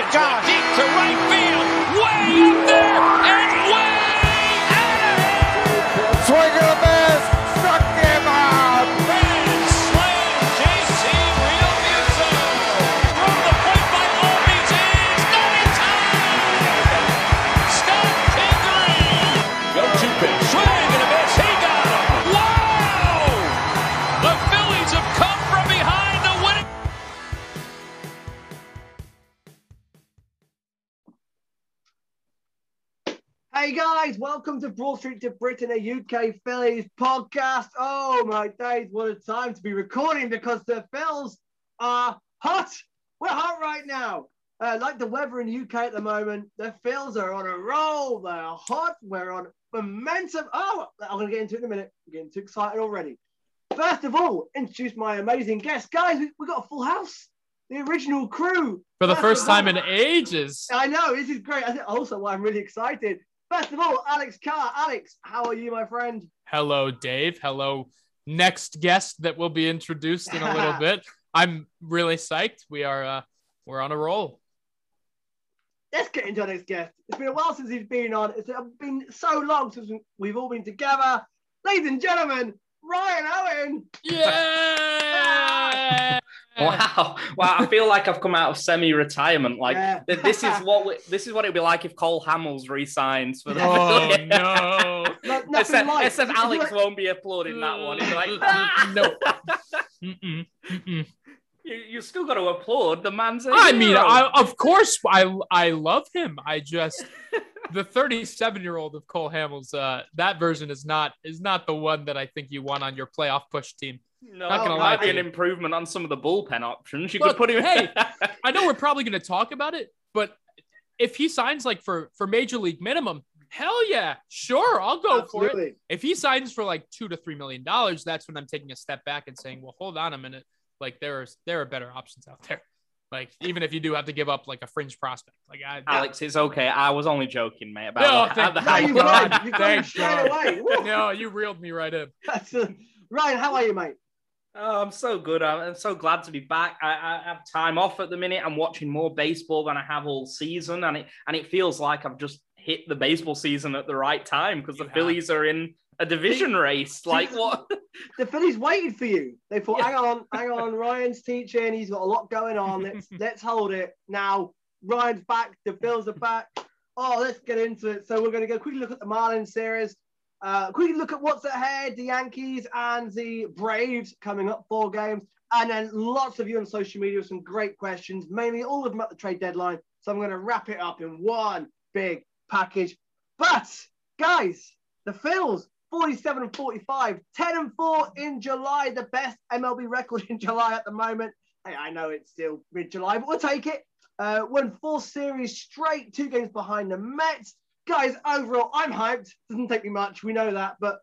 my gosh. Deep to right field. Way up welcome to Broad Street to Britain, a UK Phillies podcast. Oh my days, what a time to be recording because the Phils are hot. We're hot right now. Uh, like the weather in the UK at the moment, the Phils are on a roll. They're hot. We're on momentum. Oh, I'm going to get into it in a minute. I'm getting too excited already. First of all, introduce my amazing guest. Guys, we, we got a full house. The original crew. for the First first time in ages. I know, this is great. I think also why I'm really excited. First of all, Alex Carr. Alex, how are you, my friend? Hello, Dave. Hello, next guest that will be introduced in a little bit. I'm really psyched. We are uh, we're on a roll. Let's get into our next guest. It's been a while since he's been on. It's been so long since we've all been together. Ladies and gentlemen, Ryan Owen. Yeah. Wow, wow! I feel like I've come out of semi-retirement. Like Yeah. this is what we, this is what it'd be like if Cole Hamels resigns for the. Oh no. No, nothing except, like. except Alex won't be applauding that one. Like, "Ah!" no. Mm-mm, mm-mm. you, you still got to applaud the man's. I mean. I, of course, I I love him. I just the 37 year old of Cole Hamels. Uh, that version is not is not the one that I think you want on your playoff push team. No, not gonna it lie be an improvement on some of the bullpen options. You Look, could put him. hey, I know we're probably going to talk about it, but if he signs like for for major league minimum, hell yeah, sure, I'll go for it. If he signs for like two to three million dollars, that's when I'm taking a step back and saying, well, hold on a minute, like there's there are better options out there. Like even if you do have to give up like a fringe prospect, like I, Alex, it's okay. I was only joking, mate. About No, the, thank the No, you God. got. You got him straight away. Woo. no, you reeled me right in. That's a- Ryan, how are you, mate? Oh, I'm so good. I'm, I'm so glad to be back. I, I have time off at the minute. I'm watching more baseball than I have all season, and it and it feels like I've just hit the baseball season at the right time because the have. Phillies are in a division race. Like what? The Phillies waited for you. They thought, Yeah. hang on, hang on, Ryan's teaching. He's got a lot going on. Let's let's hold it. Now Ryan's back. The Phils are back. Oh, let's get into it. So we're going to go quickly look at the Marlins series. Uh, quickly look at what's ahead. The Yankees and the Braves coming up four games, and then lots of you on social media with some great questions, mainly all of them at the trade deadline. So I'm going to wrap it up in one big package. But guys, the Phils 47 and 45, 10 and 4 in July, the best MLB record in July at the moment. Hey, I know it's still mid July, but we'll take it. Uh, won four series straight, two games behind the Mets. Guys, overall, I'm hyped. Doesn't take me much, we know that. But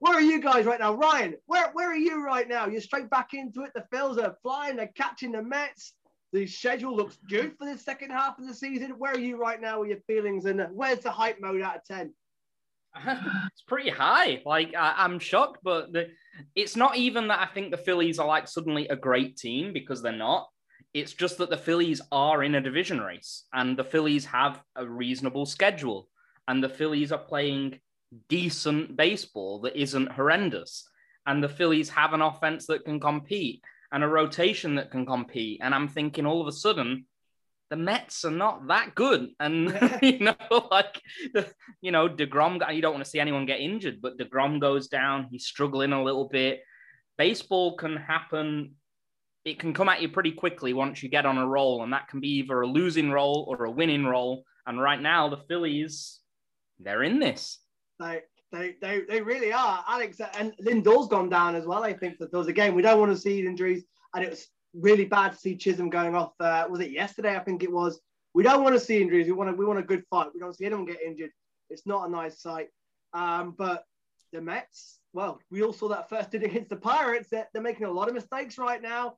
where are you guys right now? Ryan, where, where are you right now? You're straight back into it. The Phils are flying, they're catching the Mets. The schedule looks good for the second half of the season. Where are you right now with your feelings? And where's the hype mode out of 10? it's pretty high. Like I, I'm shocked, but the, it's not even that I think the Phillies are like suddenly a great team because they're not. It's just that the Phillies are in a division race, and the Phillies have a reasonable schedule, and the Phillies are playing decent baseball that isn't horrendous, and the Phillies have an offense that can compete and a rotation that can compete. And I'm thinking all of a sudden. The Mets are not that good, and you know, like you know, DeGrom, you don't want to see anyone get injured, but DeGrom goes down. He's struggling a little bit. Baseball can happen. It can come at you pretty quickly once you get on a roll, and that can be either a losing roll or a winning roll. And right now, the Phillies, they're in this. They, they, they, they really are. Alex and Lindor's gone down as well. I think that there was a game we don't want to see injuries, and it was really bad to see Chisholm going off. Uh, was it yesterday? I think it was. We don't want to see injuries. We want to, we want a good fight. We don't see anyone get injured. It's not a nice sight. Um, but the Mets, well, we all saw that first inning against the Pirates. They're, they're making a lot of mistakes right now.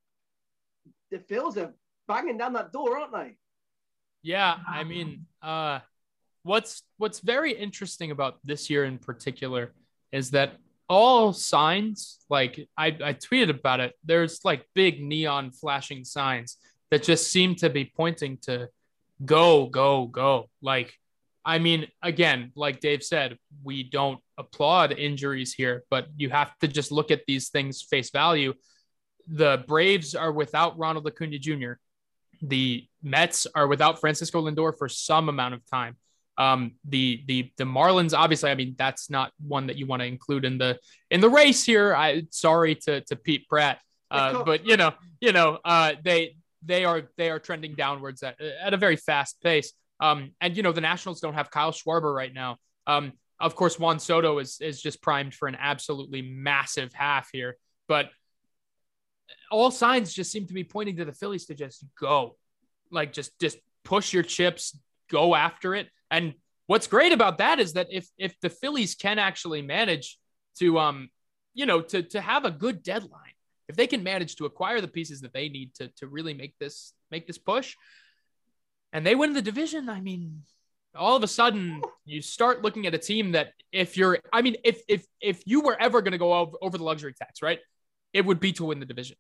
The Phils are banging down that door, aren't they? Yeah, I mean, uh, what's what's very interesting about this year in particular is that all signs, like I, I tweeted about it, there's like big neon flashing signs that just seem to be pointing to go, go, go. Like, I mean, again, like Dave said, we don't applaud injuries here, but you have to just look at these things face value. The Braves are without Ronald Acuna Jr. The Mets are without Francisco Lindor for some amount of time. Um, the the the Marlins, obviously, I mean, that's not one that you want to include in the in the race here. I sorry to to Pete Pratt, uh, but you know, you know, uh, they they are they are trending downwards at, at a very fast pace. Um, and you know, the Nationals don't have Kyle Schwarber right now. Um, of course, Juan Soto is is just primed for an absolutely massive half here, but all signs just seem to be pointing to the Phillies to just go, like just just push your chips, go after it. And what's great about that is that if if the Phillies can actually manage to um, you know, to to have a good deadline, if they can manage to acquire the pieces that they need to to really make this make this push, and they win the division, I mean, all of a sudden you start looking at a team that if you're, I mean, if if if you were ever going to go over, over the luxury tax, right, it would be to win the division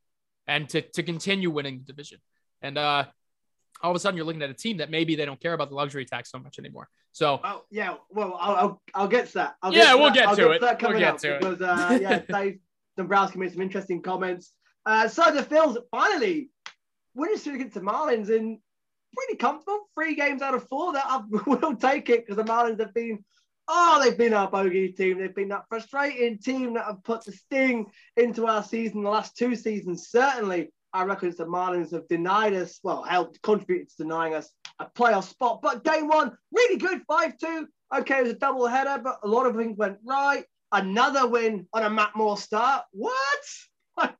and to to continue winning the division. And uh, all of a sudden you're looking at a team that maybe they don't care about the luxury tax so much anymore. So Oh yeah, well I'll I'll, I'll get to that. I'll Yeah, to we'll that. get to it. that We'll get to it. because uh, yeah, Dave Dombrowski made some interesting comments. Uh, so the Phils finally winning series against the Marlins in pretty comfortable. Three games out of four. That I will take it because the Marlins have been. Oh, they've been our bogey team. They've been that frustrating team that have put the sting into our season the last two seasons. Certainly, I reckon the Marlins have denied us, well, helped contributed to denying us a playoff spot. But game one, really good, 5 2. Okay, it was a double header, but a lot of things went right. Another win on a Matt Moore start. What?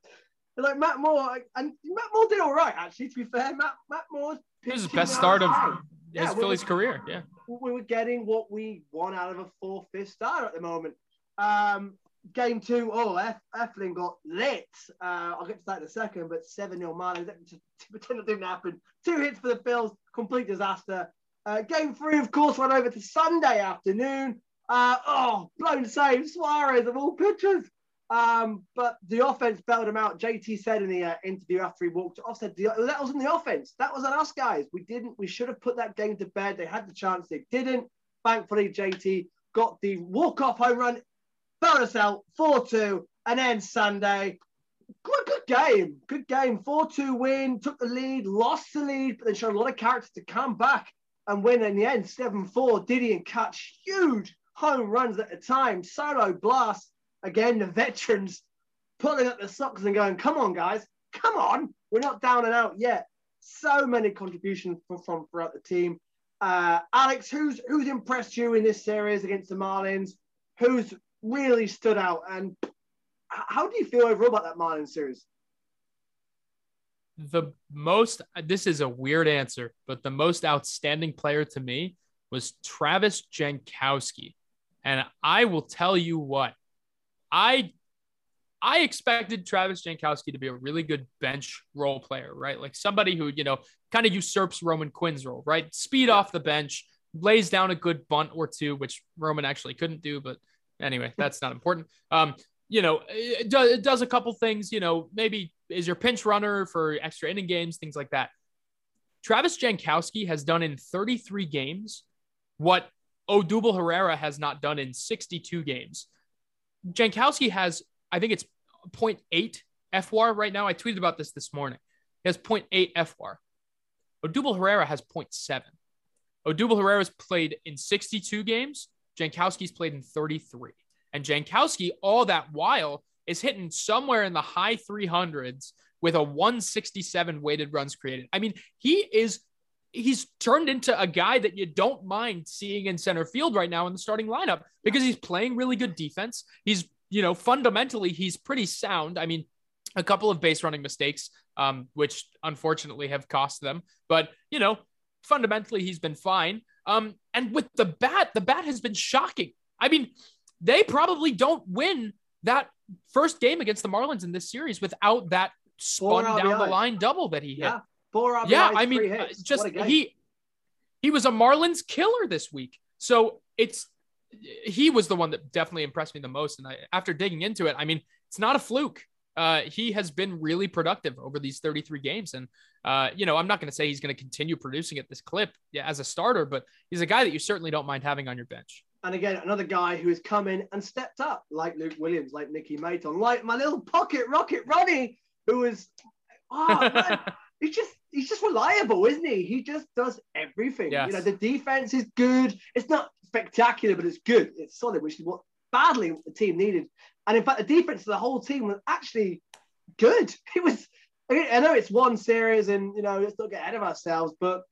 like Matt Moore, and Matt Moore did all right, actually, to be fair. Matt, Matt Moore's this is best start of his Yeah, we- Phillies career. Yeah. we were getting what we want out of a four fifth fifth star at the moment. Um, game two, oh, F- Eflin got lit. Uh, I'll get to that in a second, but 7 0 Marlins. Let me just pretend it didn't happen. Two hits for the Bills, complete disaster. Uh, game three, of course, went over to Sunday afternoon. Uh, oh, blown save, Suarez of all pitchers. Um, but the offense bailed him out. JT said in the uh, interview after he walked off, said that wasn't the offense. That was on us guys. We didn't. We should have put that game to bed. They had the chance. They didn't. Thankfully, JT got the walk-off home run, bailed us out 4-2, and then Sunday. Good, good game. Good game. 4-2 win. Took the lead, lost the lead, but then showed a lot of character to come back and win in the end. 7-4. Didi and Cutch huge home runs at the time. Solo blast. Again, the veterans pulling up the socks and going, come on, guys, come on. We're not down and out yet. So many contributions from, from throughout the team. Uh, Alex, who's who's impressed you in this series against the Marlins? Who's really stood out? And how do you feel overall about that Marlins series? the most this is a weird answer, but the most outstanding player to me was Travis Jankowski. And I will tell you what, I I expected Travis Jankowski to be a really good bench role player, right? Like somebody who, you know, kind of usurps Roman Quinn's role, right? Speed off the bench, lays down a good bunt or two, which Roman actually couldn't do, but anyway, that's not important. Um, you know, it does, it does a couple things, you know, maybe is your pinch runner for extra inning games, things like that. Travis Jankowski has done in 33 games what Odubel Herrera has not done in 62 games. Jankowski has, I think it's 0.8 FWAR right now. I tweeted about this this morning. He has 0.8 FWAR. Odubel Herrera has 0.7. Odubel Herrera's played in 62 games. Jankowski's played in 33. And Jankowski, all that while, is hitting somewhere in the high 300s with a 167 weighted runs created. I mean, he is he's turned into a guy that you don't mind seeing in center field right now in the starting lineup because he's playing really good defense. He's, you know, fundamentally he's pretty sound. I mean, a couple of base running mistakes, um, which unfortunately have cost them, but you know, fundamentally he's been fine. Um, and with the bat, the bat has been shocking. I mean, they probably don't win that first game against the Marlins in this series without that spun down the line double that he hit. Yeah, four RBIs, Yeah, I mean, uh, just What a game. he he was a Marlins killer this week. So it's he was the one that definitely impressed me the most. And I, after digging into it, I mean, it's not a fluke. Uh, he has been really productive over these 33 games. And, uh, you know, I'm not going to say he's going to continue producing at this clip as a starter, but he's a guy that you certainly don't mind having on your bench. And again, another guy who has come in and stepped up, like Luke Williams, like Nicky Maton, like my little pocket rocket Ronnie, who was, oh, man, he's just he's just reliable, isn't he? He just does everything. Yes. You know, the defense is good. It's not spectacular, but it's good. It's solid, which is what badly the team needed. And in fact, the defense of the whole team was actually good. It was. I know it's one series, and you know, let's not get ahead of ourselves, but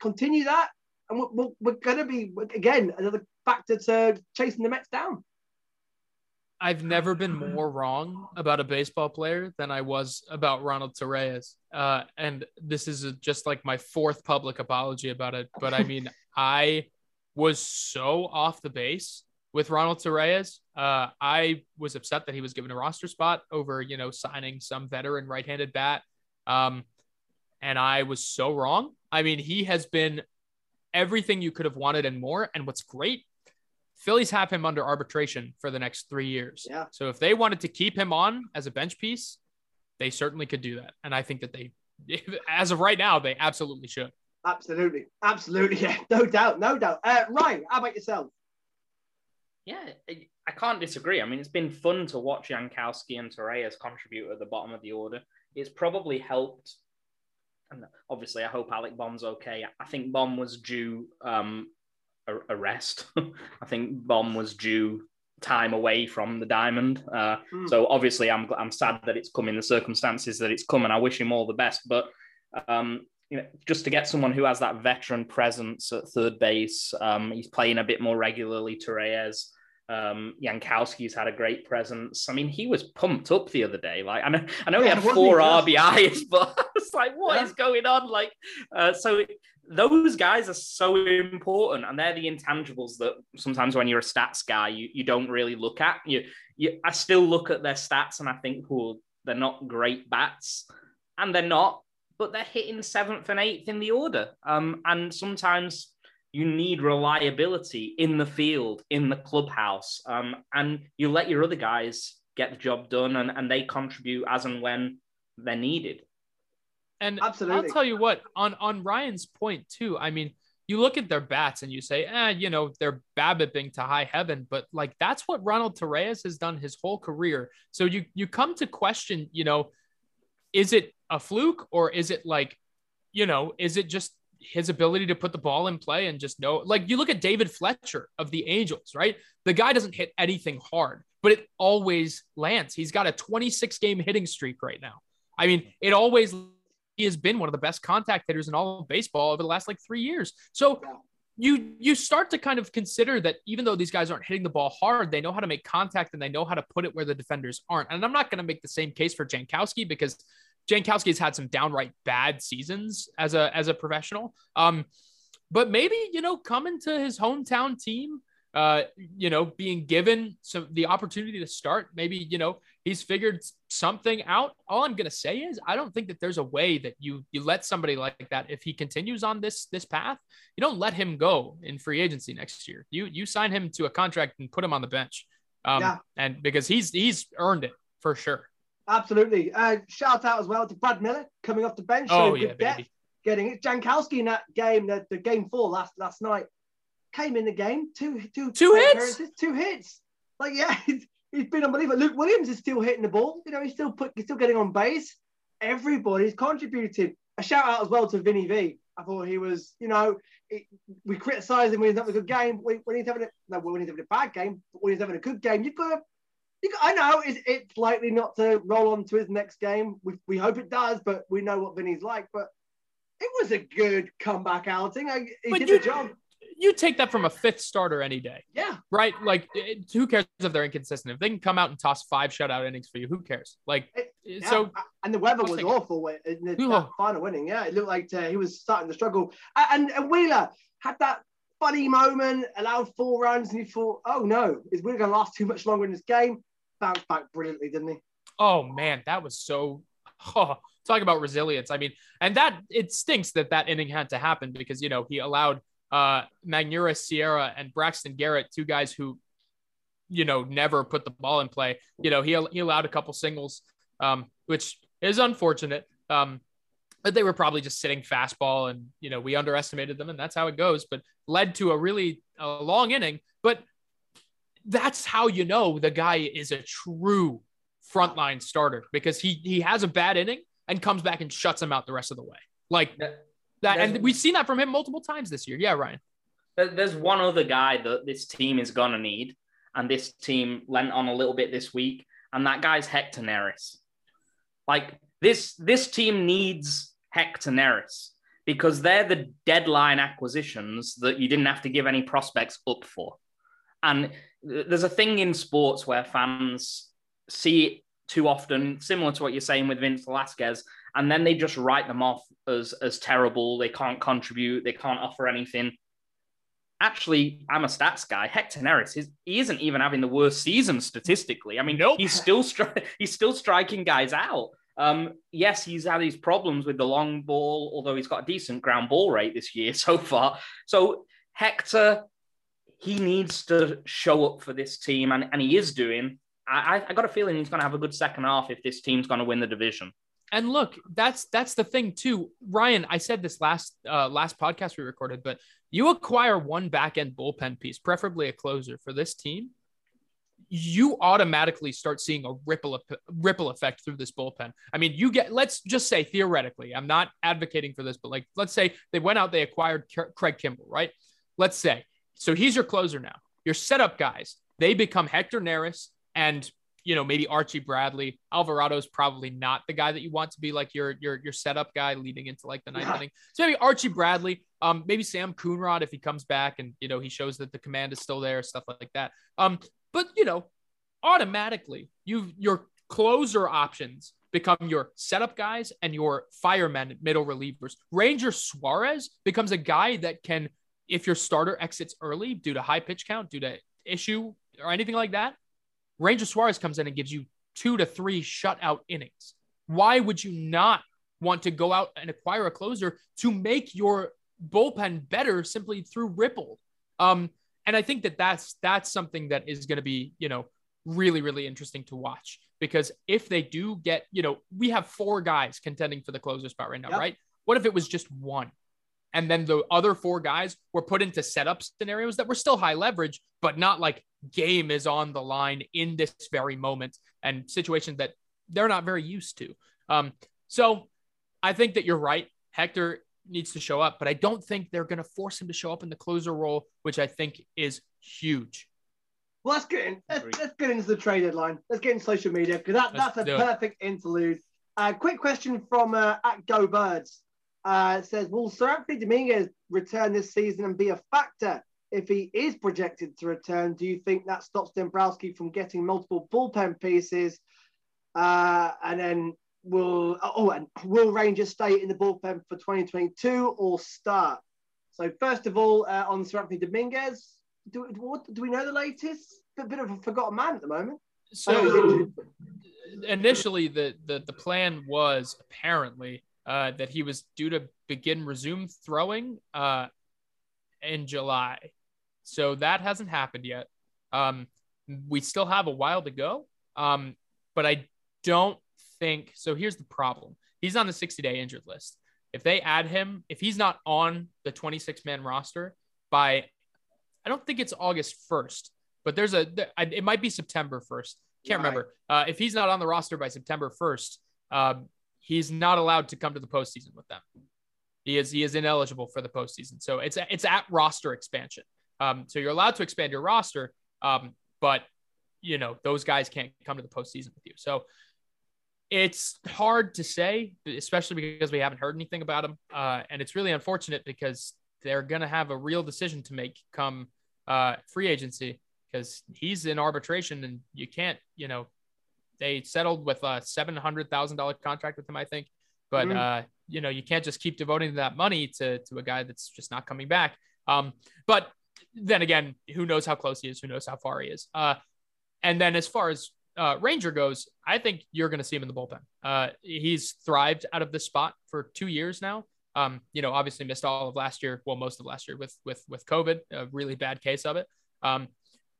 continue that, and we're, we're, going to be again another factor to chasing the Mets down. I've never been more wrong about a baseball player than I was about Ronald Torreyes. Uh, and this is a, just like my fourth public apology about it. But I mean, I was so off the base with Ronald Torreyes. Uh, I was upset that he was given a roster spot over, you know, signing some veteran right-handed bat. Um, and I was so wrong. I mean, he has been everything you could have wanted and more. And what's great, Phillies have him under arbitration for the next three years. Yeah. So if they wanted to keep him on as a bench piece, they certainly could do that. And I think that they, as of right now, they absolutely should. Absolutely, absolutely, yeah, no doubt, no doubt. Uh, Ryan, how about yourself? Yeah, I- can't disagree. I mean, it's been fun to watch Jankowski and Torreyes contribute at the bottom of the order. It's probably helped. And obviously, I hope Alec Bohm's okay. I think Bohm was due um, a, a rest. I think Bomb was due time away from the diamond. Uh, Hmm. So obviously, I'm I'm sad that it's come in the circumstances that it's come, and I wish him all the best. But um, you know, just to get someone who has that veteran presence at third base, um, he's playing a bit more regularly. Torreyes, um, Yankowski's had a great presence. I mean, he was pumped up the other day. Like I know, I know Yeah, he had four he? RBIs, but it's like, what is Yeah. going on? Like, uh, so those guys are so important, and they're the intangibles that sometimes when you're a stats guy, you, you don't really look at. You, you, I still look at their stats and I think, well, they're not great bats, and they're not, but they're hitting seventh and eighth in the order. Um, and sometimes you need reliability in the field, in the clubhouse, um, and you let your other guys get the job done, and, and they contribute as and when they're needed. And Absolutely. I'll tell you what, on on Ryan's point too. I mean, you look at their bats and you say, eh, you know, they're babbipping to high heaven, but like that's what Ronald Torreyes has done his whole career. So you you come to question, you know, is it a fluke or is it like, you know, is it just his ability to put the ball in play and just know like you look at David Fletcher of the Angels, right? The guy doesn't hit anything hard, but it always lands. He's got a 26 game hitting streak right now. I mean, it always he has been one of the best contact hitters in all of baseball over the last like three years. So you you start to kind of consider that even though these guys aren't hitting the ball hard, they know how to make contact and they know how to put it where the defenders aren't. And I'm not going to make the same case for Jankowski because Jankowski has had some downright bad seasons as a as a professional. Um, but maybe you know coming to his hometown team, uh, you know, being given some the opportunity to start, maybe you know he's figured something out. All I'm gonna say is I don't think that there's a way that you you let somebody like that if he continues on this this path, you don't let him go in free agency next year. You you sign him to a contract and put him on the bench, um, Yeah. and because he's he's earned it for sure. Absolutely. Uh, shout out as well to Brad Miller coming off the bench. Oh yeah, good depth. Getting it. Jankowski in that game, the, the game four last last night, came in the game. Two two Two hits? Two hits. Like yeah, he's, he's been unbelievable. Luke Williams is still hitting the ball. You know, he's still put he's still getting on base. Everybody's contributed. A shout out as well to Vinny V. I thought he was, you know, it, we criticise him when he's having a good game. When, when he's having a no, when he's having a bad game, but when he's having a good game, you've got to got- I know it's, it's likely not to roll on to his next game. We, we hope it does, but we know what Vinny's like. But it was a good comeback outing. I, he But did you- the job. You take that from a fifth starter any day. Yeah, right? Like, it, who cares if they're inconsistent? If they can come out and toss five shutout innings for you, who cares? Like, It- yeah. so and the weather was it. awful in the, that final winning. Yeah, it looked like uh, he was starting to struggle. And, and Wheeler had that funny moment, allowed four runs, and you thought, oh no, is Wheeler going to last too much longer in this game? Bounced back brilliantly, didn't he? oh man, that was so. Oh, talk about resilience. I mean, and that it stinks that that inning had to happen because you know he allowed uh Magneuris Sierra and Braxton Garrett, two guys who you know, never put the ball in play. You know, he he allowed a couple singles, um, which is unfortunate. Um, but they were probably just sitting fastball, and you know, we underestimated them, and that's how it goes. But led to a really a long inning. But that's how you know the guy is a true frontline starter because he he has a bad inning and comes back and shuts him out the rest of the way. Like that, that and we've seen that from him multiple times this year. Yeah, Ryan. There's one other guy that this team is gonna need, and this team lent on a little bit this week, and that guy's Hector Neris. Like this, this team needs Hector Neris because they're the deadline acquisitions that you didn't have to give any prospects up for. And there's a thing in sports where fans see it too often, similar to what you're saying with Vince Velasquez, and then they just write them off as as terrible. They can't contribute. They can't offer anything. Actually, I'm a stats guy. Hector Neris, is, he isn't even having the worst season statistically. I mean, nope. he's still stri- he's still striking guys out. Um, yes, he's had these problems with the long ball, although he's got a decent ground ball rate this year so far. So Hector, he needs to show up for this team, and, and he is doing. I, I got a feeling he's going to have a good second half if this team's going to win the division. And look, that's that's the thing too, Ryan. I said this last uh, last podcast we recorded, but you acquire one back end bullpen piece, preferably a closer for this team. You automatically start seeing a ripple ripple effect through this bullpen. I mean, you get let's just say theoretically, I'm not advocating for this, but like let's say they went out, they acquired Craig Kimbrel, right? Let's say so he's your closer now. Your setup guys, they become Hector Neris and you know, maybe Archie Bradley. Alvarado's probably not the guy that you want to be like your your your setup guy leading into like the ninth yeah. inning. So maybe Archie Bradley, um, maybe Sam Coonrod if he comes back and you know he shows that the command is still there, stuff like that. Um, but you know, automatically you your closer options become your setup guys and your firemen middle relievers. Ranger Suarez becomes a guy that can, if your starter exits early due to high pitch count, due to issue or anything like that, Ranger Suarez comes in and gives you two to three shutout innings. Why would you not want to go out and acquire a closer to make your bullpen better simply through Ripple? Um, and I think that that's that's something that is going to be you know really really interesting to watch because if they do get you know we have four guys contending for the closer spot right now, yep. right? What if it was just one? And then the other four guys were put into setup scenarios that were still high leverage, but not like game is on the line in this very moment and situations that they're not very used to. Um, so I think that you're right. Hector needs to show up, but I don't think they're going to force him to show up in the closer role, which I think is huge. Well, let's get in. Let's, let's get into the trade deadline. Let's get into social media because that, that's a perfect it. interlude. Uh, quick question from uh, at Go Birds. Uh, says, will Seranthony Dominguez return this season and be a factor if he is projected to return, do you think that stops Dombrowski from getting multiple bullpen pieces? Uh, and then will oh and will Rangers stay in the bullpen for 2022 or start? So first of all, uh, on Seranthony Dominguez, do, what, do we know the latest? A bit of a forgotten man at the moment. So initially, the, the the plan was apparently uh, that he was due to begin resume throwing uh, in July. So that hasn't happened yet. Um, we still have a while to go. Um, but I don't think so. Here's the problem he's on the 60 day injured list. If they add him, if he's not on the 26 man roster by, I don't think it's August 1st, but there's a, it might be September 1st. Can't right. remember. Uh, if he's not on the roster by September 1st, um, he's not allowed to come to the postseason with them. He is he is ineligible for the postseason. So it's it's at roster expansion. Um, so you're allowed to expand your roster, um, but you know those guys can't come to the postseason with you. So it's hard to say, especially because we haven't heard anything about him, uh, and it's really unfortunate because they're going to have a real decision to make come uh, free agency because he's in arbitration and you can't, you know, they settled with a seven hundred thousand dollar contract with him, I think, but mm-hmm. uh, you know you can't just keep devoting that money to to a guy that's just not coming back. Um, but then again, who knows how close he is? Who knows how far he is? Uh, and then as far as uh, Ranger goes, I think you're going to see him in the bullpen. Uh, he's thrived out of this spot for two years now. Um, you know, obviously missed all of last year, well, most of last year with with with COVID, a really bad case of it. Um,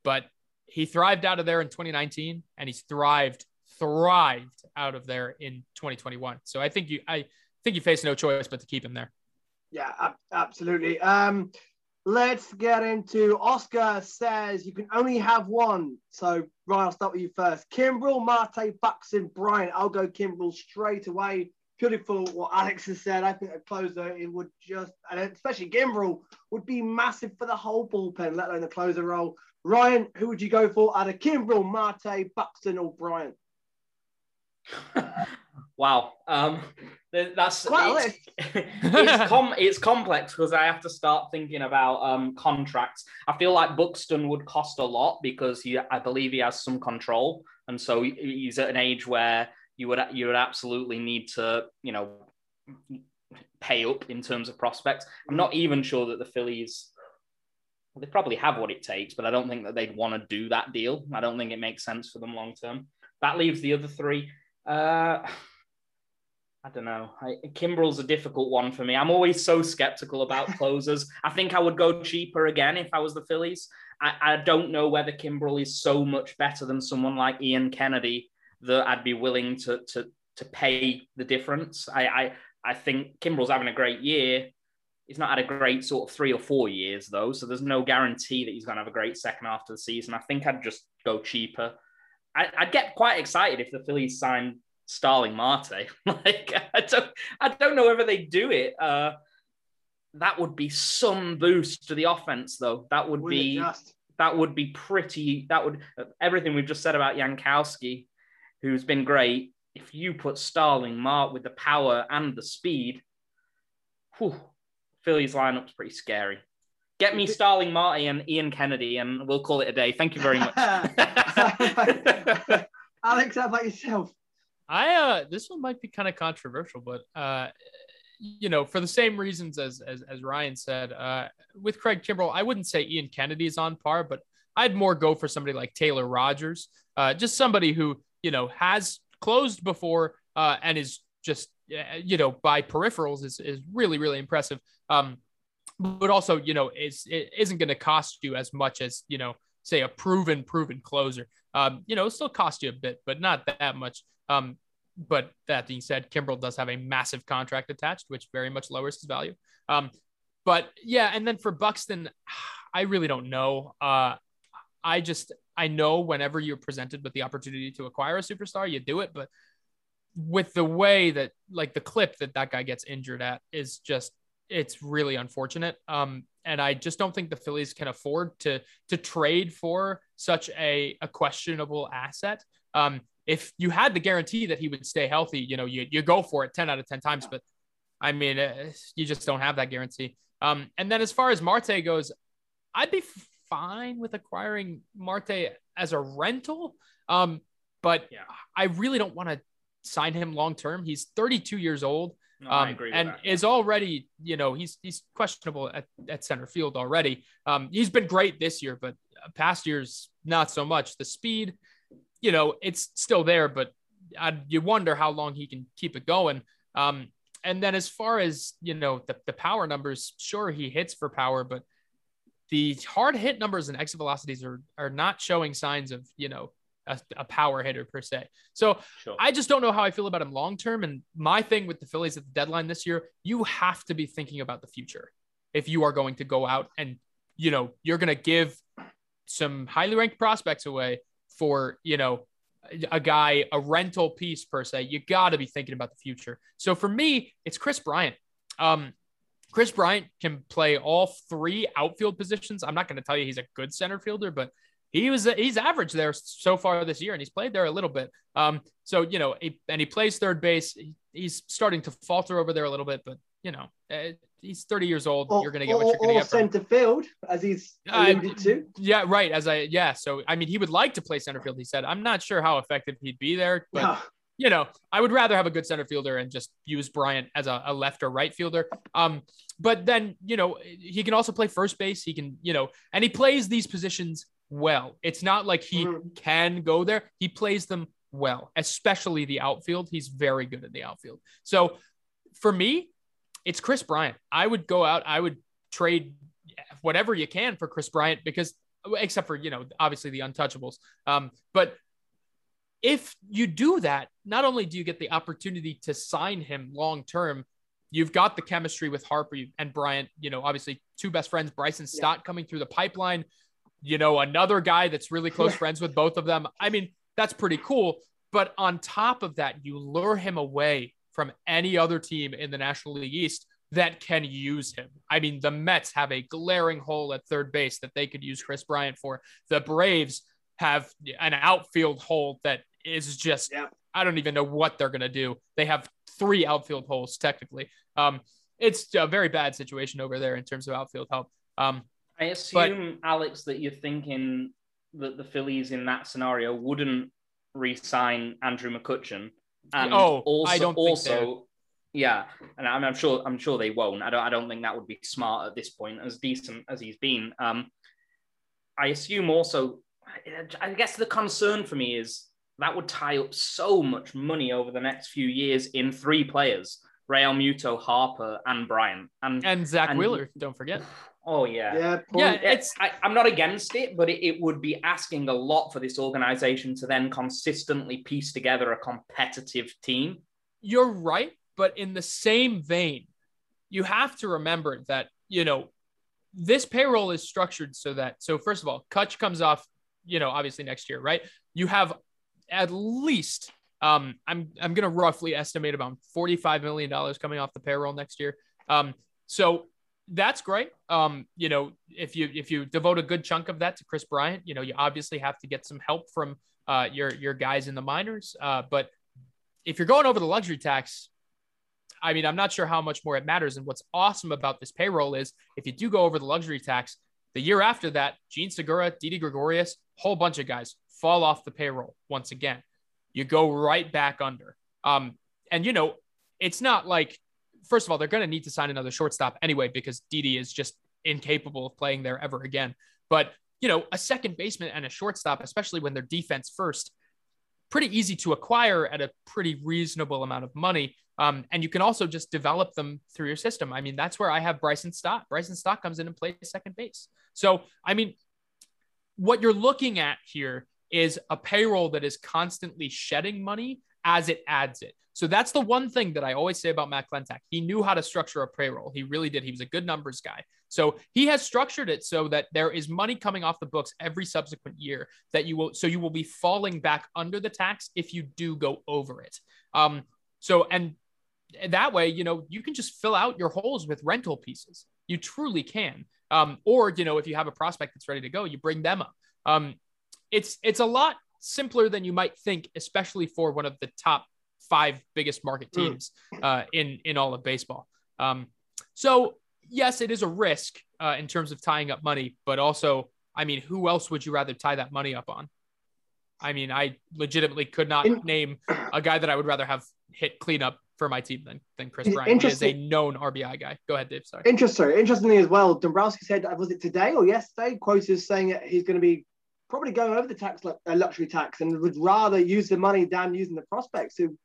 but he thrived out of there in 2019, and he's thrived thrived out of there in 2021. So I think you I think you face no choice but to keep him there. Yeah, absolutely. Um, let's get into Oscar says you can only have one. So Ryan, I'll start with you first. Kimbrel, Marte, Buxton, Bryant. I'll go Kimbrel straight away. Beautiful what Alex has said. I think a closer it would just and especially Kimbrel would be massive for the whole bullpen, let alone the closer role. Ryan, who would you go for out of Kimbrel, Marte, Buxton, or Bryant? wow. Um, that's it's, it's, com- it's complex because I have to start thinking about um, contracts. I feel like Buxton would cost a lot because he, I believe he has some control, and so he's at an age where you would you would absolutely need to you know pay up in terms of prospects. I'm not even sure that the Phillies. They probably have what it takes, but I don't think that they'd want to do that deal. I don't think it makes sense for them long term. That leaves the other three. Uh, I don't know. I, Kimbrel's a difficult one for me. I'm always so skeptical about closers. I think I would go cheaper again if I was the Phillies. I, I don't know whether Kimbrel is so much better than someone like Ian Kennedy that I'd be willing to to to pay the difference. I I, I think Kimbrel's having a great year. He's not had a great sort of three or four years though, so there's no guarantee that he's going to have a great second half of the season. I think I'd just go cheaper. I, would get quite excited if the Phillies signed Starling Marte. like I don't, I don't know whether they do it. Uh, that would be some boost to the offense, though. That would Wouldn't be that would be pretty. That would everything we've just said about Yankowski, who's been great. If you put Starling Marte with the power and the speed, whew, Phillies lineup's pretty scary. Get me Starling Marte and Ian Kennedy, and we'll call it a day. Thank you very much. Alex, how about yourself? I uh this one might be kind of controversial, but uh you know, for the same reasons as as, as Ryan said, uh with Craig Kimbrel, I wouldn't say Ian Kennedy is on par, but I'd more go for somebody like Taylor Rogers, uh just somebody who, you know, has closed before uh and is just you know, by peripherals is is really really impressive. Um but also, you know, is it isn't going to cost you as much as, you know, say a proven proven closer. Um, you know, it still cost you a bit, but not that much. Um, but that being said, Kimbrel does have a massive contract attached, which very much lowers his value. Um, but yeah, and then for Buxton, I really don't know. Uh, I just I know whenever you're presented with the opportunity to acquire a superstar, you do it. But with the way that like the clip that that guy gets injured at is just it's really unfortunate. Um, and I just don't think the Phillies can afford to to trade for such a, a questionable asset. Um, if you had the guarantee that he would stay healthy, you know, you, you go for it 10 out of 10 times. But I mean, uh, you just don't have that guarantee. Um, and then as far as Marte goes, I'd be fine with acquiring Marte as a rental. Um, but yeah. I really don't want to sign him long term. He's 32 years old. No, um, and that, is already, you know, he's he's questionable at, at center field already. Um, he's been great this year, but past years not so much. The speed, you know, it's still there, but I, you wonder how long he can keep it going. Um, and then as far as you know, the, the power numbers, sure he hits for power, but the hard hit numbers and exit velocities are are not showing signs of you know a, a power hitter per se. So sure. I just don't know how I feel about him long term. And my thing with the Phillies at the deadline this year, you have to be thinking about the future if you are going to go out and you know you're going to give some highly ranked prospects away for, you know, a guy, a rental piece per se, you got to be thinking about the future. So for me, it's Kris Bryant. Um, Kris Bryant can play all three outfield positions. I'm not going to tell you he's a good center fielder, but he was he's average there so far this year, and he's played there a little bit. Um, so you know, he, and he plays third base. He's starting to falter over there a little bit, but you know, eh, he's 30 years old. Or, you're going to get what you're going to get. center field, as he's alluded uh, to. Yeah, right. As I yeah. So I mean, he would like to play center field. He said, I'm not sure how effective he'd be there, but. You know, I would rather have a good center fielder and just use Bryant as a, a left or right fielder. Um, but then, you know, he can also play first base. He can, you know, and he plays these positions well. It's not like he mm-hmm. can go there. He plays them well, especially the outfield. He's very good at the outfield. So for me, it's Kris Bryant. I would go out, I would trade whatever you can for Kris Bryant because except for you know obviously the untouchables. Um, but if you do that, not only do you get the opportunity to sign him long term, you've got the chemistry with Harper and Bryant. You know, obviously two best friends, Bryson Stott yeah. coming through the pipeline. You know, another guy that's really close friends with both of them. I mean, that's pretty cool. But on top of that, you lure him away from any other team in the National League East that can use him. I mean, the Mets have a glaring hole at third base that they could use Kris Bryant for. The Braves have an outfield hole that is just yeah. I don't even know what they're gonna do. They have three outfield holes technically. Um, it's a very bad situation over there in terms of outfield help. Um, I assume, but, Alex, that you're thinking that the Phillies in that scenario wouldn't re-sign Andrew McCutchen. And oh, also, I don't also, yeah, and I'm, I'm, sure I'm sure they won't. I don't I don't think that would be smart at this point, as decent as he's been. Um, I assume also, I guess the concern for me is that would tie up so much money over the next few years in three players: Realmuto, Harper, and Bryant, and and Zack and, Wheeler. Don't forget. Oh yeah, yeah. Yeah, it's. I, am not against it, but it, it would be asking a lot for this organization to then consistently piece together a competitive team. You're right, but in the same vein, you have to remember that you know this payroll is structured so that so first of all, Kutch comes off, you know, obviously next year, right? You have at least um, I'm I'm gonna roughly estimate about 45 million dollars coming off the payroll next year. Um, so that's great. Um, you know, if you if you devote a good chunk of that to Kris Bryant, you know, you obviously have to get some help from uh, your your guys in the minors. Uh, but if you're going over the luxury tax, I mean, I'm not sure how much more it matters. And what's awesome about this payroll is if you do go over the luxury tax, the year after that, Jean Segura, Didi Gregorius, whole bunch of guys fall off the payroll once again. You go right back under. Um, and you know, it's not like, first of all, they're going to need to sign another shortstop anyway because Didi is just incapable of playing there ever again. But you know, a second baseman and a shortstop, especially when they're defense first, pretty easy to acquire at a pretty reasonable amount of money. Um, and you can also just develop them through your system. I mean, that's where I have Bryson Stott. Bryson Stott comes in and plays second base. So, I mean, what you're looking at here is a payroll that is constantly shedding money as it adds it. So that's the one thing that I always say about Matt Klentak. He knew how to structure a payroll. He really did. He was a good numbers guy. So he has structured it so that there is money coming off the books every subsequent year that you will, so you will be falling back under the tax if you do go over it. Um, so, and that way, you know, you can just fill out your holes with rental pieces. You truly can. Um, or, you know, if you have a prospect that's ready to go, you bring them up. Um, it's it's a lot simpler than you might think, especially for one of the top five biggest market hmm. teams uh, in in all of baseball. Um, so yes, it is a risk uh, in terms of tying up money, but also, I mean, who else would you rather tie that money up on? I mean, I legitimately could not in, name a guy that I would rather have hit cleanup for my team than, than Kris Bryant. He is a known RBI guy. Go ahead, Dave. Sorry. Interesting. Interestingly as well, Dombrowski said, was it today or yesterday? Quoted saying that he's going to be probably going over the tax uh, luxury tax and would rather use the money than using the prospects who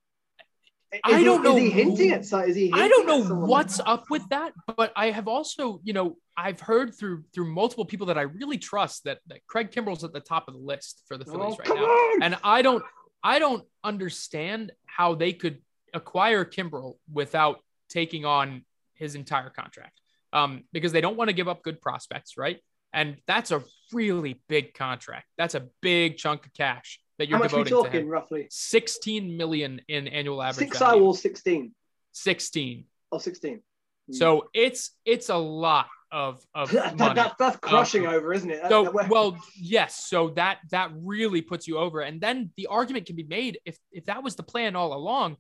I don't he, know. Is he hinting at? Is he? I don't know what's up with that, but I have also, you know, I've heard through through multiple people that I really trust that, that Craig Kimbrel's at the top of the list for the Phillies oh, right now, on. and I don't, I don't understand how they could acquire Kimbrel without taking on his entire contract, um, because they don't want to give up good prospects, right? And that's a really big contract. That's a big chunk of cash that you're How much we talking, roughly? 16 million in annual average. Six I will 16. 16. Oh, 16. Hmm. So it's it's a lot of of that, money. That, that's crushing um, over, isn't it? So well, yes. So that that really puts you over. And then the argument can be made if if that was the plan all along,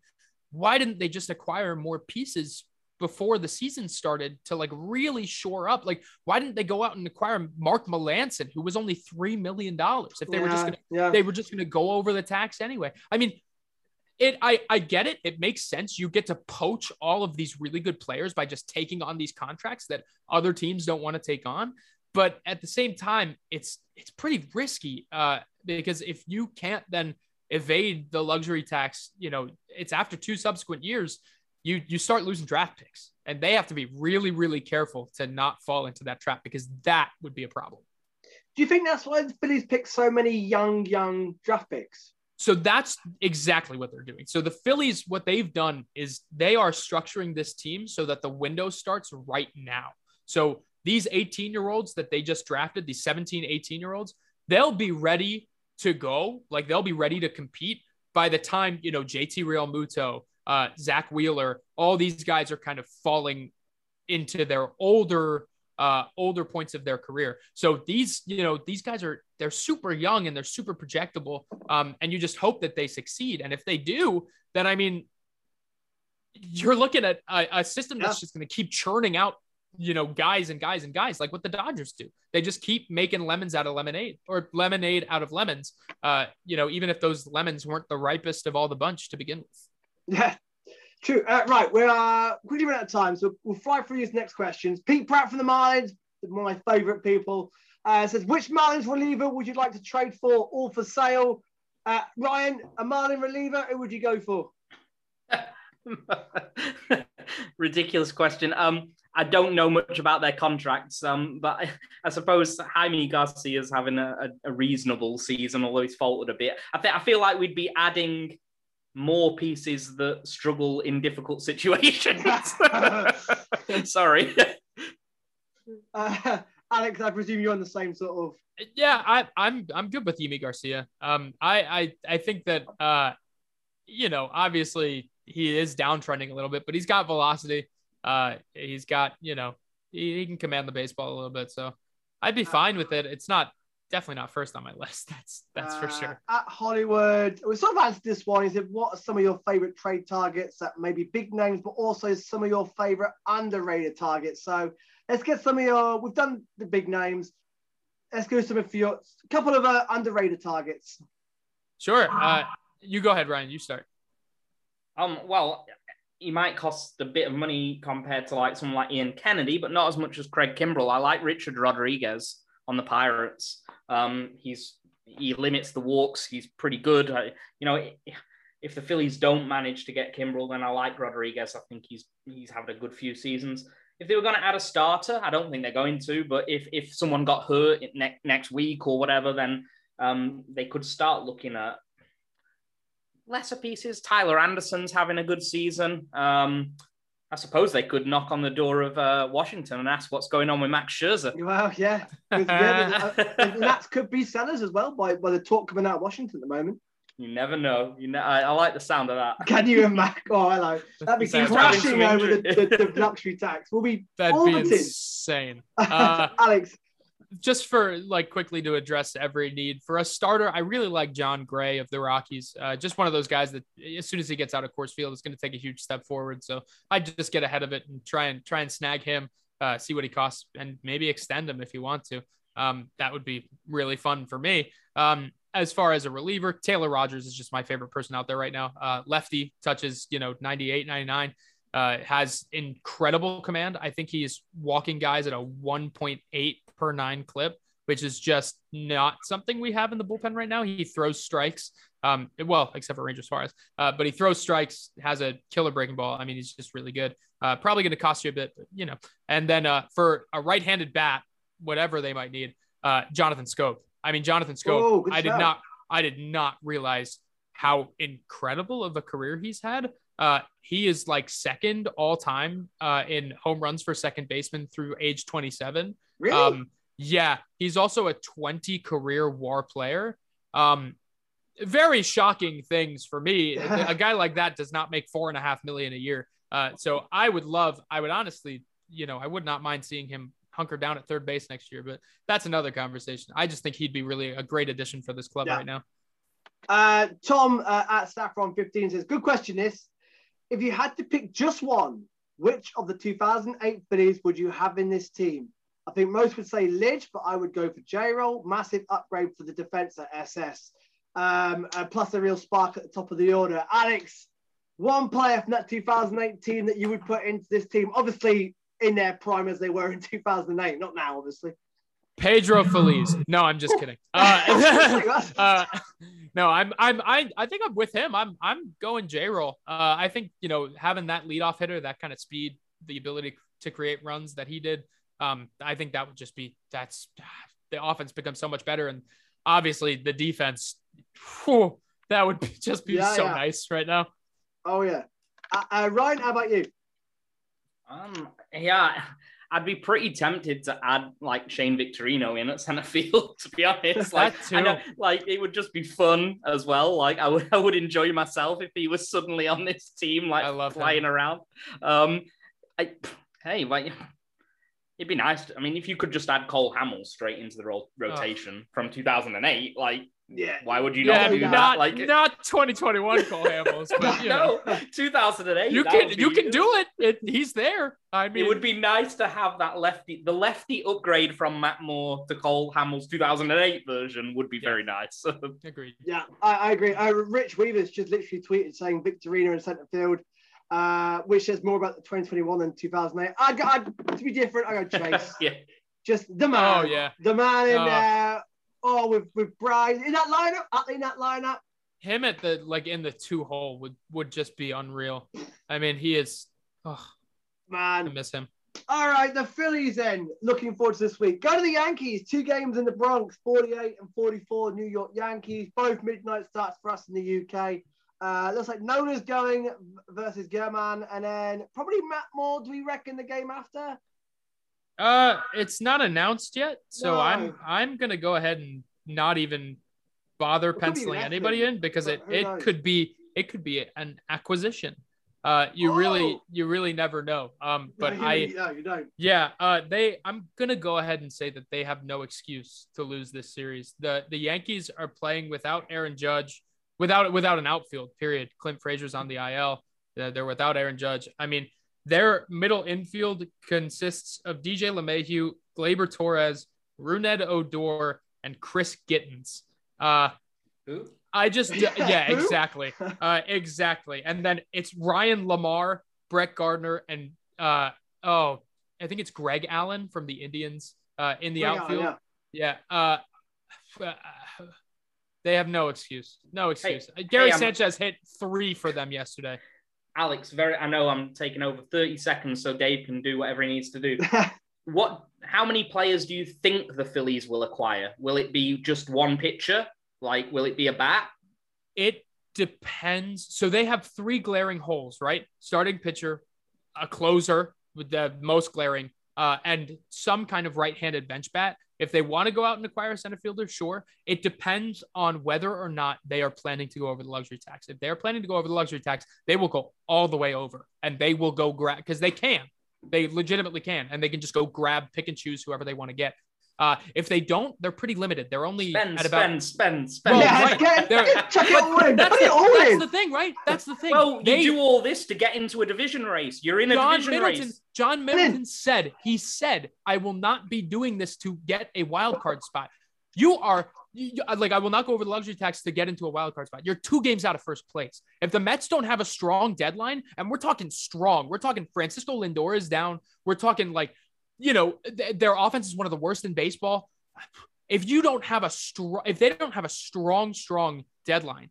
why didn't they just acquire more pieces before the season started to like really shore up. Like, why didn't they go out and acquire Mark Melancon, who was only three million dollars? If they yeah, were just gonna, yeah. they were just gonna go over the tax anyway. I mean, it I I get it. It makes sense. You get to poach all of these really good players by just taking on these contracts that other teams don't want to take on. But at the same time, it's it's pretty risky uh, because if you can't then evade the luxury tax, you know, it's after two subsequent years you you start losing draft picks and they have to be really really careful to not fall into that trap because that would be a problem Do you think that's why the Phillies pick so many young, young draft picks? So that's exactly what they're doing. So the Phillies, what they've done is they are structuring this team so that the window starts right now. So these 18 year olds that they just drafted, these 17, 18 year olds, they'll be ready to go. Like they'll be ready to compete by the time, you know, JT real Realmuto, uh, Zack Wheeler, all these guys are kind of falling into their older uh, older points of their career. So these, you know, these guys are they're super young and they're super projectable. Um, and you just hope that they succeed. And if they do, then I mean, you're looking at a, a system that's Yeah. just going to keep churning out, you know, guys and guys and guys, like what the Dodgers do. They just keep making lemons out of lemonade or lemonade out of lemons. Uh, you know, even if those lemons weren't the ripest of all the bunch to begin with. Yeah, true. Uh, right, we're uh, quickly running out of time, so we'll fly through these next questions. Pete Pratt from the Marlins, one of my favourite people, uh, says, which Marlins reliever would you like to trade for or for sale? Uh, Ryan, a Marlin reliever, who would you go for? Ridiculous question. Um, I don't know much about their contracts, um, but I, I suppose Jaime Garcia is having a, a, a reasonable season, although he's faltered a bit. I think I feel like we'd be adding more pieces that struggle in difficult situations. Sorry. Uh, Alex, I presume you're on the same sort of. Yeah, I, I'm I'm good with Yimi Garcia. Um, I I I think that uh, you know, obviously he is downtrending a little bit, but he's got velocity. Uh, he's got you know, he, he can command the baseball a little bit, so I'd be fine with it. It's not definitely not first on my list. That's that's for uh, sure. At Hollywood, we sort of answered this one. He said, what are some of your favourite trade targets that maybe big names, but also some of your favourite underrated targets? So let's get some of your, we've done the big names. Let's go some of your, couple of uh, underrated targets. Sure. Uh, you go ahead, Ryan. You start. Um, well, he might cost a bit of money compared to like someone like Ian Kennedy, but not as much as Craig Kimbrel. I like Richard Rodriguez on the Pirates. Um, he's he limits the walks. He's pretty good. I, you know, if the Phillies don't manage to get Kimbrel, then I like Rodriguez. I think he's he's having a good few seasons. If they were going to add a starter, I don't think they're going to. But if if someone got hurt ne- next week or whatever, then um, they could start looking at lesser pieces. Tyler Anderson's having a good season. Um, I suppose they could knock on the door of uh, Washington and ask what's going on with Max Scherzer. Well, yeah. Yeah, uh, and that could be sellers as well by, by the talk coming out of Washington at the moment. You never know. You know, I, I like the sound of that. Can you imagine? Oh, hello. That'd be crashing over the, the, the luxury tax. We'll be That'd be insane. Uh, Alex, just for like quickly to address every need for a starter, I really like Jon Gray of the Rockies. Uh, just one of those guys that as soon as he gets out of Coors Field, is going to take a huge step forward. So I just get ahead of it and try and try and snag him, uh, see what he costs, and maybe extend him if you want to. Um, that would be really fun for me. Um, as far as a reliever, Taylor Rogers is just my favorite person out there right now. Uh, lefty touches, you know, 98, 99. Uh, has incredible command. I think he is walking guys at a 1.8 per nine clip, which is just not something we have in the bullpen right now. He throws strikes, um, well, except for Ranger Suarez, uh, but he throws strikes, has a killer breaking ball. I mean, he's just really good. Uh, probably going to cost you a bit, but, you know. And then uh, for a right-handed bat, whatever they might need, uh, Jonathan Schoop. I mean, Jonathan Schoop. Oh, I did not, I did not realize how incredible of a career he's had. Uh, he is like second all time uh, in home runs for second baseman through age 27. Really? Um, yeah, he's also a 20 career WAR player. Um, very shocking things for me. a guy like that does not make four and a half million a year. Uh, so I would love, I would honestly, you know, I would not mind seeing him hunker down at third base next year, but that's another conversation. I just think he'd be really a great addition for this club Yeah. right now. Uh, Tom uh, at Saffron 15 says, Good question. This, if you had to pick just one, which of the 2008 Phillies would you have in this team? I think most would say Lidge, but I would go for J Roll. Massive upgrade for the defense at SS. Um, and plus a real spark at the top of the order. Alex, one player from that 2008 team that you would put into this team, obviously in their prime as they were in 2008, not now, obviously. Pedro Feliz. No, I'm just kidding. Uh, uh, no, I'm I'm I I think I'm with him. I'm I'm going J roll. Uh, I think you know having that leadoff hitter, that kind of speed, the ability to create runs that he did. Um, I think that would just be that's the offense becomes so much better, and obviously the defense. whew, that would be, just be Yeah, so yeah. nice right now. Oh yeah. Uh, uh, Ryan, how about you? Um, yeah, I'd be pretty tempted to add like Shane Victorino in at center field. To be honest, like That I know, like it would just be fun as well. Like I would, I would enjoy myself if he was suddenly on this team, like I love him. flying around. Um, I, hey, like it'd be nice. To, I mean, if you could just add Cole Hamels straight into the ro- rotation from 2008, like Yeah. why would you Yeah, not do not- that? Like not 2021 Cole Hamels, but you know, no, 2008. you can you be- can do it. it. He's there. I mean, it would be nice to have that lefty, the lefty upgrade from Matt Moore to Cole Hamels 2008 version would be Yeah. very nice. agreed. Yeah, I, I agree. Uh, Rich Weaver's just literally tweeted saying Victorino in centre field, uh, which says more about the 2021 than 2008. I'd, I'd, to be different, I go Chase. yeah, just the man. Oh yeah, The man in Oh. there. Oh, with with Bryce in that lineup, uh, in that lineup. him at the like in the two hole would would just be unreal. I mean, he is. Oh, man, I miss him. All right, the Phillies then. Looking forward to this week. Go to the Yankees. Two games in the Bronx, 48 and 44 New York Yankees. Both midnight starts for us in the UK. Uh, looks like Nola's going versus German, and then probably Matt Moore. Do we reckon the game after? Uh, it's not announced yet, so No. I'm I'm gonna go ahead and not even bother It penciling anybody in because it it knows? could be it could be an acquisition. Uh, you really Oh. you really never know. Um, but no, you, I no, you don't. Yeah, uh, they. I'm gonna go ahead and say that they have no excuse to lose this series. the The Yankees are playing without Aaron Judge, without without an outfield. Period. Clint Frazier's on the IL. They're, without Aaron Judge. I mean, their middle infield consists of DJ LeMahieu, Gleyber Torres, Rougned Odor, and Chris Gittens. Uh, Who? I just yeah, exactly. Uh, exactly. And then it's Ryan LaMarre, Brett Gardner, and uh oh, I think it's Greg Allen from the Indians uh in the on, outfield. yeah. Yeah. Uh they have no excuse. No excuse. Gary I'm- Sanchez hit three for them yesterday. Alex. Very. I know I'm taking over 30 seconds, so Dave can do whatever he needs to do. What? How many players do you think the Phillies will acquire? Will it be just one pitcher? Like, will it be a bat? It depends. So they have three glaring holes, right? Starting pitcher, a closer with the most glaring, uh, and some kind of right-handed bench bat. If they want to go out and acquire a center fielder, sure. It depends on whether or not they are planning to go over the luxury tax. If they're planning to go over the luxury tax, they will go all the way over, and they will go grab because they can. They legitimately can, and they can just go grab, pick and choose whoever they want to get. Uh, if they don't, they're pretty limited. They're only Spend, at about spend, spend, spend. Well, yeah, right. get, There- get, chuck it all in. that's, the, all that's in. the thing, right? That's the thing. Well, They- you do all this to get into a division race. You're in a John division Middleton, race. John Middleton said, he said, I will not be doing this to get a wild card spot. You are you, you- like, I will not go over the luxury tax to get into a wild card spot. You're two games out of first place. If the Mets don't have a strong deadline, and we're talking strong, we're talking Francisco Lindor is down. We're talking like, you know, th- their offense is one of the worst in baseball. If you don't have a strong, if they don't have a strong, strong deadline,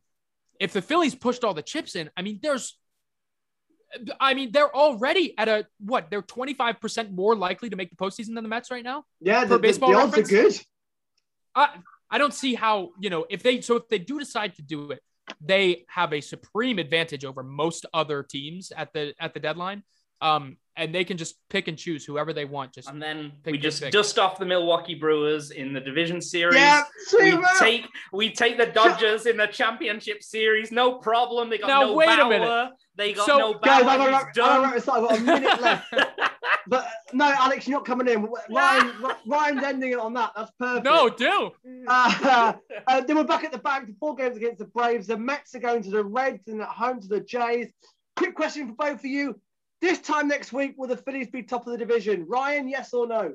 if the Phillies pushed all the chips in, I mean, there's I mean, they're already at a what? They're 25% more likely to make the postseason than the Mets right now. Yeah, For the, the, baseball the odds are good. I I don't see how, you know, if they so if they do decide to do it, they have a supreme advantage over most other teams at the at the deadline. Um, and they can just pick and choose whoever they want. Just And then Pick, we just pick. dust off the Milwaukee Brewers in the division series. Yeah, We sweet take we take the Dodgers in the championship series, no problem. They got Now, no wait a minute. They got So- no Guys, Bauer. I've got, He's I've got, done. I've got a minute left. But no, Alex, you're not coming in. Ryan, Ryan's ending it on that. That's perfect. no, do Uh, uh, then we're back at the back. The four games against the Braves. The Mets are going to the Reds and at home to the Jays. Quick question for both of you. This time next week, will the Phillies be top of the division? Ryan, yes or no?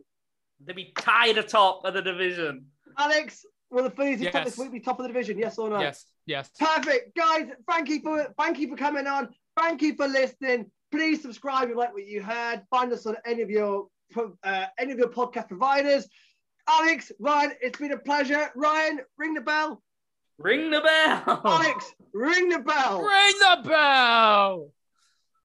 They'll be tied atop of the division. Alex, will the Phillies be top this week be top of the division? Yes or no? yes, yes. Perfect, guys. Thank you for thank you for coming on. Thank you for listening. Please subscribe if you like what you heard. Find us on any of your uh, any of your podcast providers. Alex, Ryan, it's been a pleasure. Ryan, ring the bell. Ring the bell. Alex, ring the bell. Ring the bell.